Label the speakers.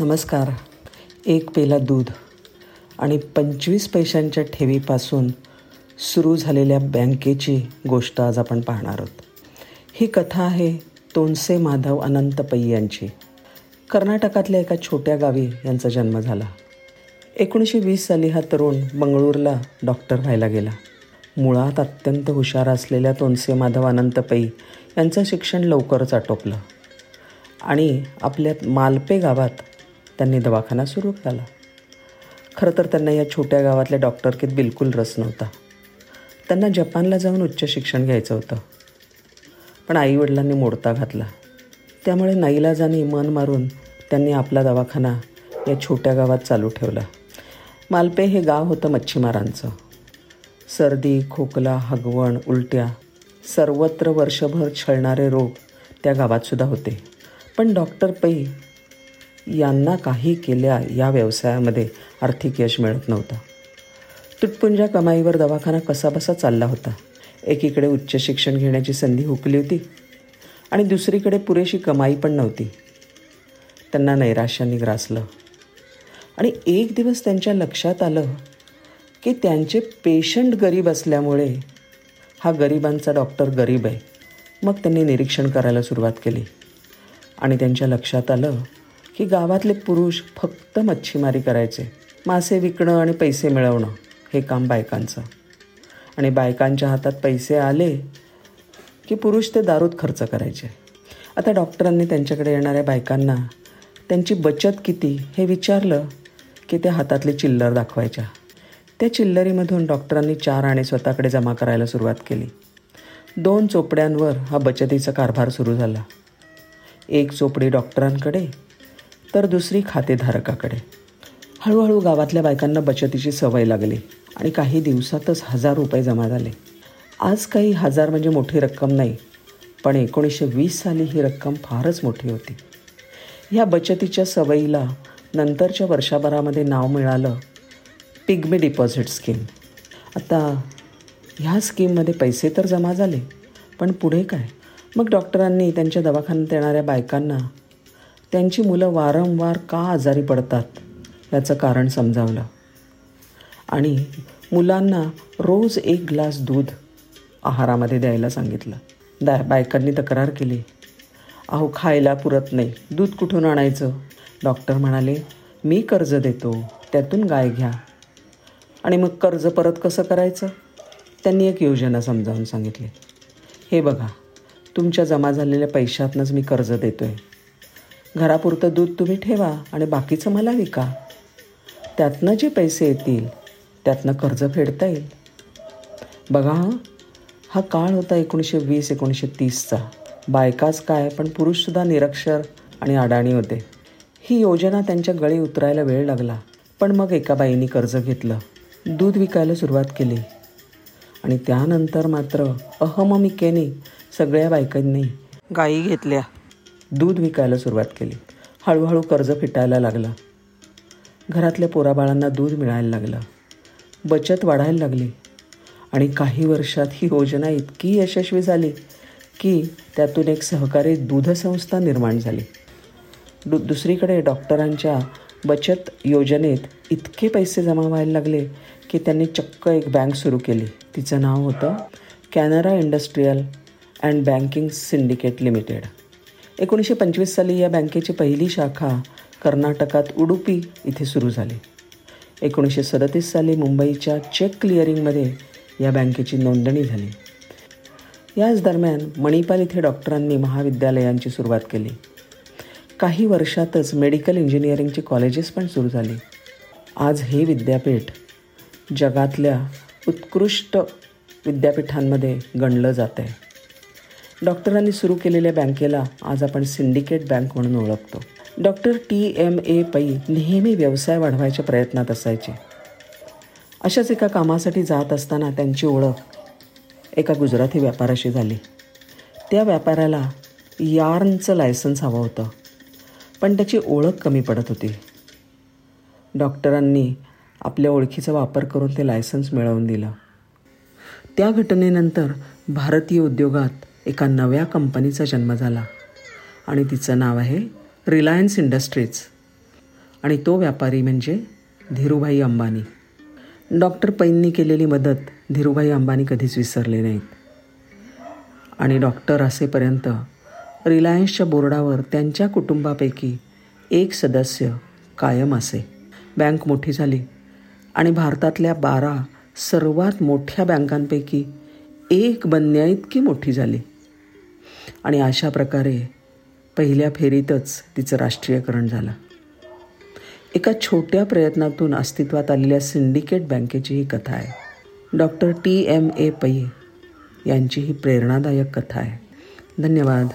Speaker 1: नमस्कार. एक पेला दूध आणि पंचवीस पैशांच्या ठेवीपासून सुरू झालेल्या बँकेची गोष्ट आज आपण पाहणार आहोत. ही कथा आहे तोणसे माधव अनंत पै यांची. कर्नाटकातल्या एका छोट्या गावी यांचा जन्म झाला. एकोणीसशे वीस साली हा तरुण बंगळूरला डॉक्टर व्हायला गेला. मुळात अत्यंत हुशार असलेल्या तोंडसे माधव अनंत पै यांचं शिक्षण लवकरच आटोपलं. आणि आपल्या मालपे गावात त्यांनी दवाखाना सुरू केला. खरं तर त्यांना या छोट्या गावातल्या डॉक्टरकीत बिलकुल रस नव्हता. त्यांना जपानला जाऊन उच्च शिक्षण घ्यायचं होतं. पण आईवडिलांनी मोडता घातला. त्यामुळे नाईलाजाने मन मारून त्यांनी आपला दवाखाना या छोट्या गावात चालू ठेवला. मालपे हे गाव होतं मच्छीमारांचं. सर्दी खोकला हगवण उलट्या सर्वत्र वर्षभर छळणारे रोग त्या गावातसुद्धा होते. पण डॉक्टर पै यांना काही केल्या या व्यवसायामध्ये आर्थिक यश मिळत नव्हतं. तुटपुंजा कमाईवर दवाखाना कसाबसा चालला होता. एकीकडे उच्च शिक्षण घेण्याची संधी हुकली होती आणि दुसरीकडे पुरेशी कमाई पण नव्हती. त्यांना नैराश्याने ग्रासलं. आणि एक दिवस त्यांच्या लक्षात आलं की त्यांचे पेशंट गरीब असल्यामुळे हा गरिबांचा डॉक्टर गरीब आहे. मग त्यांनी निरीक्षण करायला सुरुवात केली आणि त्यांच्या लक्षात आलं की गावातले पुरुष फक्त मच्छीमारी करायचे. मासे विकणं आणि पैसे मिळवणं हे काम बायकांचं. आणि बायकांच्या हातात पैसे आले की पुरुष ते दारूत खर्च करायचे. आता डॉक्टरांनी त्यांच्याकडे येणाऱ्या बायकांना त्यांची बचत किती हे विचारलं की त्या हातातली चिल्लर दाखवायच्या. त्या चिल्लरीमधून डॉक्टरांनी चार आणि स्वतःकडे जमा करायला सुरुवात केली. दोन चोपड्यांवर हा बचतीचा कारभार सुरू झाला. एक चोपडी डॉक्टरांकडे तर दुसरी खातेधारकाकडे. हळूहळू गावातल्या बायकांना बचतीची सवय लागली आणि काही दिवसातच हजार रुपये जमा झाले. आज काही हजार म्हणजे मोठी रक्कम नाही पण एकोणीसशे वीस साली ही रक्कम फारच मोठी होती. ह्या बचतीच्या सवयीला नंतरच्या वर्षभरामध्ये नाव मिळालं पिग्मी डिपॉझिट स्कीम. आता ह्या स्कीममध्ये पैसे तर जमा झाले पण पुढे काय? मग डॉक्टरांनी त्यांच्या दवाखान्यात येणाऱ्या बायकांना त्यांची मुलं वारंवार का आजारी पडतात याचं कारण समजावलं. आणि मुलांना रोज एक ग्लास दूध आहारामध्ये द्यायला सांगितलं. दा बायकांनी तक्रार केली. अहो खायला पुरत नाही. दूध कुठून आणायचं? डॉक्टर म्हणाले मी कर्ज देतो. त्यातून गाय घ्या. आणि मग कर्ज परत कसं करायचं? त्यांनी एक योजना समजावून सांगितली. हे बघा तुमच्या जमा झालेल्या पैशातनंच मी कर्ज देतो आहे घरापुरतं दूध तुम्ही ठेवा आणि बाकीचं मला विका. त्यातनं जे पैसे येतील त्यातनं कर्ज फेडता येईल. बघा हां हा काळ होता एकोणीसशे वीस एकोणीसशे तीसचा. बायकाच काय पण पुरुषसुद्धा निरक्षर आणि अडाणी होते. ही योजना त्यांच्या गळी उतरायला वेळ लागला पण मग एका बाईंनी कर्ज घेतलं. दूध विकायला सुरुवात केली. आणि त्यानंतर मात्र अहममिकेने सगळ्या बायकांनी गायी घेतल्या. दूध विकायला सुरुवात केली. हळूहळू कर्ज फिटायला लागलं. घरातल्या पोराबाळांना दूध मिळायला लागलं. बचत वाढायला लागली. आणि काही वर्षात ही योजना इतकी यशस्वी झाली की त्यातून एक सहकारी दूध संस्था निर्माण झाली. दु दुसरीकडे डॉक्टरांच्या बचत योजनेत इतके पैसे जमा व्हायला लागले की त्यांनी चक्क एक बँक सुरू केली. तिचं नाव होतं Canara industrial and banking syndicate limited. एकोणीसशे पंचवीस साली या बँकेची पहिली शाखा कर्नाटकात उडुपी इथे सुरू झाली. एकोणीसशे सदतीस साली मुंबईच्या चेक क्लिअरिंगमध्ये या बँकेची नोंदणी झाली. याच दरम्यान मणिपाल इथे डॉक्टरांनी महाविद्यालयांची सुरुवात केली. काही वर्षातच मेडिकल इंजिनिअरिंगची कॉलेजेस पण सुरू झाली. आज हे विद्यापीठ जगातल्या उत्कृष्ट विद्यापीठांमध्ये गणलं जात आहे डॉक्टरांनी सुरू केलेल्या बँकेला आज आपण सिंडिकेट बँक म्हणून ओळखतो. डॉक्टर टी एम ए पै नेहमी व्यवसाय वाढवायच्या प्रयत्नात असायचे. अशाच एका कामासाठी जात असताना त्यांची ओळख एका गुजराती व्यापाराशी झाली. त्या व्यापाऱ्याला यार्नचं लायसन्स हवं होतं पण त्याची ओळख कमी पडत होती. डॉक्टरांनी आपल्या ओळखीचा वापर करून ते लायसन्स मिळवून दिलं. त्या घटनेनंतर भारतीय उद्योगात एका नव्या कंपनीचा जन्म झाला. आणि तिचं नाव आहे रिलायन्स इंडस्ट्रीज आणि तो व्यापारी म्हणजे धीरूभाई अंबानी. डॉक्टर पैंनी केलेली मदत धीरूभाई अंबानी कधीच विसरले नाहीत. आणि डॉक्टर असेपर्यंत रिलायन्सच्या बोर्डावर त्यांच्या कुटुंबापैकी एक सदस्य कायम असे. बँक मोठी झाली आणि भारतातल्या बारा सर्वात मोठ्या बँकांपैकी एक बनण्याइतकी मोठी झाली. आणि अशा प्रकारे पहिल्या फेरीतच तिचं राष्ट्रीयकरण झालं. एका छोट्या प्रयत्नातून अस्तित्वात आलेल्या सिंडिकेट बँकेची ही कथा आहे. Doctor T. M. A. Pai यांची ही प्रेरणादायक कथा आहे. धन्यवाद.